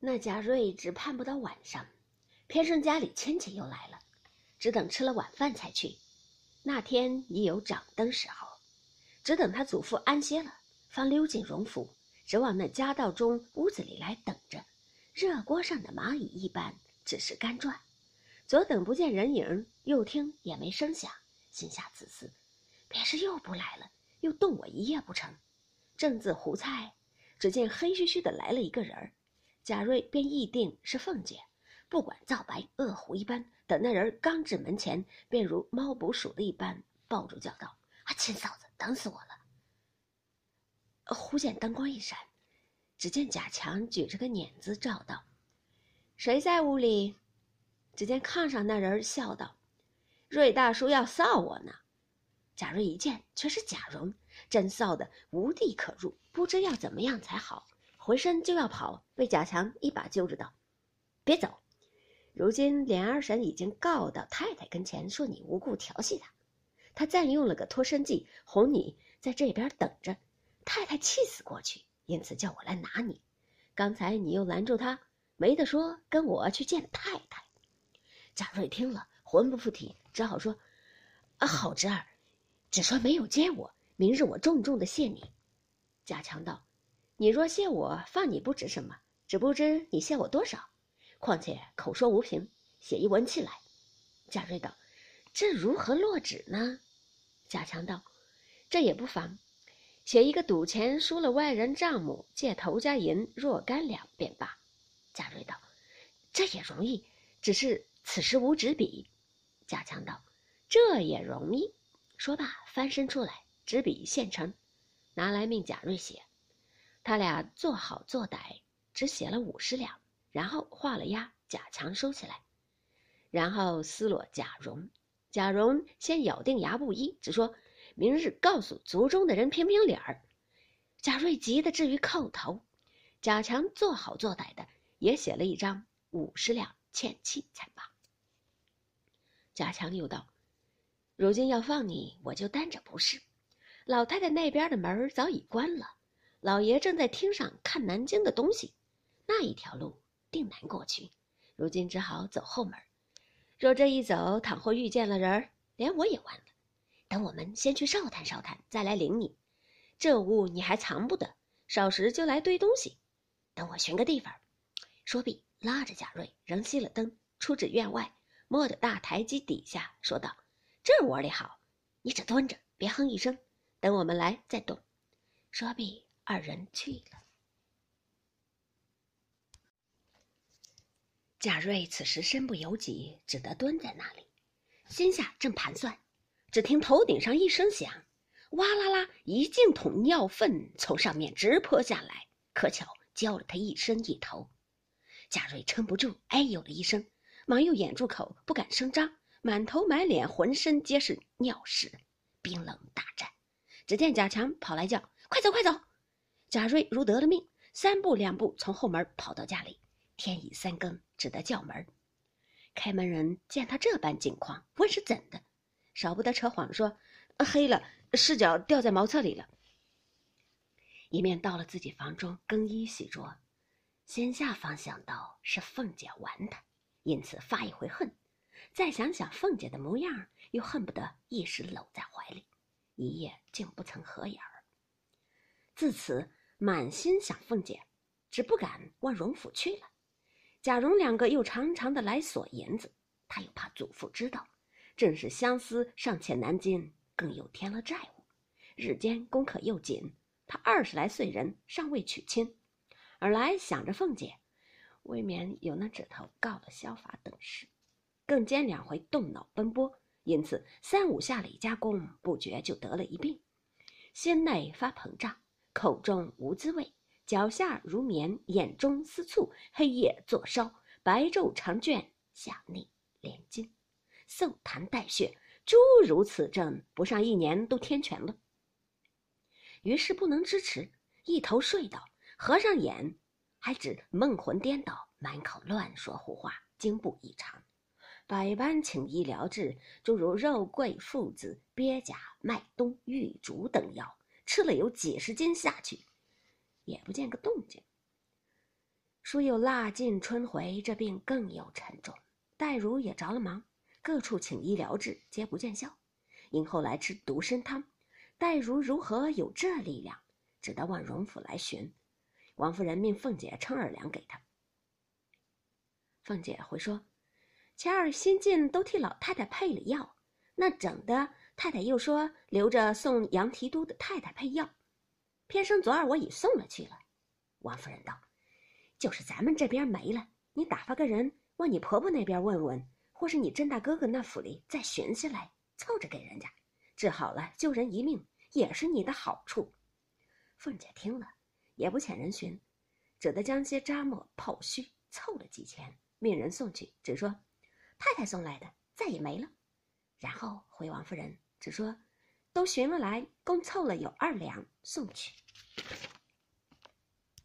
那贾瑞只盼不到晚上，偏生家里亲戚又来了，只等吃了晚饭才去。那天已有掌灯时候，只等他祖父安歇了，方溜进荣府，直往那家道中屋子里来等着。热锅上的蚂蚁一般，只是干转。左等不见人影，右听也没声响，心下自私，便是又不来了，又冻我一夜不成。正自胡猜，只见黑黢黢的来了一个人儿，贾瑞便议定是凤姐，不管皂白恶虎一般。等那人刚至门前，便如猫捕鼠的一般抱住叫道：“啊，亲嫂子，等死我了！”忽见灯光一闪，只见贾强举着个碾子照道：“谁在屋里？”只见炕上那人笑道：“瑞大叔要臊我呢。”贾瑞一见，却是贾蓉，真臊得无地可入，不知要怎么样才好，回身就要跑，被贾强一把揪着道：“别走！如今连二婶已经告到太太跟前，说你无故调戏她，她暂用了个脱身计，哄你在这边等着。太太气死过去，因此叫我来拿你。刚才你又拦住她，没得说，跟我去见太太。”贾瑞听了，魂不附体，只好说：“啊，好侄儿，只说没有接我，明日我重重的谢你。”贾强道：“你若谢我，放你不值什么，只不知你谢我多少。况且口说无凭，写一文契来。”贾瑞道：“这如何落纸呢？”贾强道：“这也不妨，写一个赌钱输了外人账目，借头家银若干两便罢。”贾瑞道：“这也容易，只是……”此时无纸笔，贾强道：“这也容易。”说罢，翻身出来，纸笔现成，拿来命贾瑞写。他俩做好做歹，只写了五十两，然后画了押，贾强收起来，然后撕落贾蓉。贾蓉先咬定牙不依，只说明日告诉族中的人评评理儿。贾瑞急得至于叩头。贾强做好做歹的，也写了一张五十两欠契才罢。贾强又道：“如今要放你，我就担着不是。老太太那边的门早已关了，老爷正在厅上看南京的东西，那一条路定难过去。如今只好走后门。若这一走，倘或遇见了人，连我也完了。等我们先去哨探哨探，再来领你。这屋你还藏不得，少时就来堆东西。等我寻个地方。”说毕，拉着贾瑞仍熄了灯，出至院外。摸着大台基底下，说道：“这窝里好，你只蹲着，别哼一声，等我们来再动。”说毕，二人去了。贾瑞此时身不由己，只得蹲在那里，心下正盘算，只听头顶上一声响，哇啦啦，一净桶尿粪从上面直泼下来，可巧浇了他一身一头。贾瑞撑不住，哎呦了一声。忙又掩住口，不敢声张，满头满脸浑身皆是尿屎，冰冷大战。只见贾强跑来叫：“快走，快走！”贾瑞如得了命，三步两步从后门跑到家里。天已三更，只得叫门。开门人见他这般境况，问是怎的，少不得扯谎说：“黑了，视角掉在茅厕里了。”一面到了自己房中更衣洗濯，心下方想到是凤姐玩他。因此发一回恨，再想想凤姐的模样，又恨不得一时搂在怀里，一夜竟不曾合眼儿。自此满心想凤姐，只不敢往荣府去了。贾蓉两个又常常的来索银子，他又怕祖父知道，正是相思尚欠南京，更又添了债务，日间功课又紧，他二十来岁人尚未娶亲，而来想着凤姐。未免有那指头告了消法等事，更兼两回动脑奔波，因此三五下里加工，不觉就得了一病，心内发膨胀，口中无滋味，脚下如棉，眼中似醋，黑夜作烧，白昼长倦，下逆连襟，嗽痰带血，诸如此症，不上一年都天全了。于是不能支持，一头睡倒，合上眼。还指梦魂颠倒，满口乱说胡话，惊怖异常。百般请医疗治，诸如肉桂、附子、鳖甲、麦冬、玉竹等药，吃了有几十斤下去，也不见个动静。书又腊尽春回，这病更有沉重。黛如也着了忙，各处请医疗治，皆不见效。因后来吃独参汤，黛如如何有这力量？只得往荣府来寻。王夫人命凤姐称二两给他。凤姐回说：“前儿新进都替老太太配了药，那整的太太又说留着送杨提督的太太配药，偏生昨儿我已送了去了。”王夫人道：“就是咱们这边没了，你打发个人往你婆婆那边问问，或是你甄大哥哥那府里再寻下来，凑着给人家治好了，救人一命也是你的好处。”凤姐听了。也不遣人寻，只得将些扎墨泡须凑了几钱，命人送去，只说太太送来的，再也没了。然后回王夫人，说都寻了来，共凑了有二两，送去。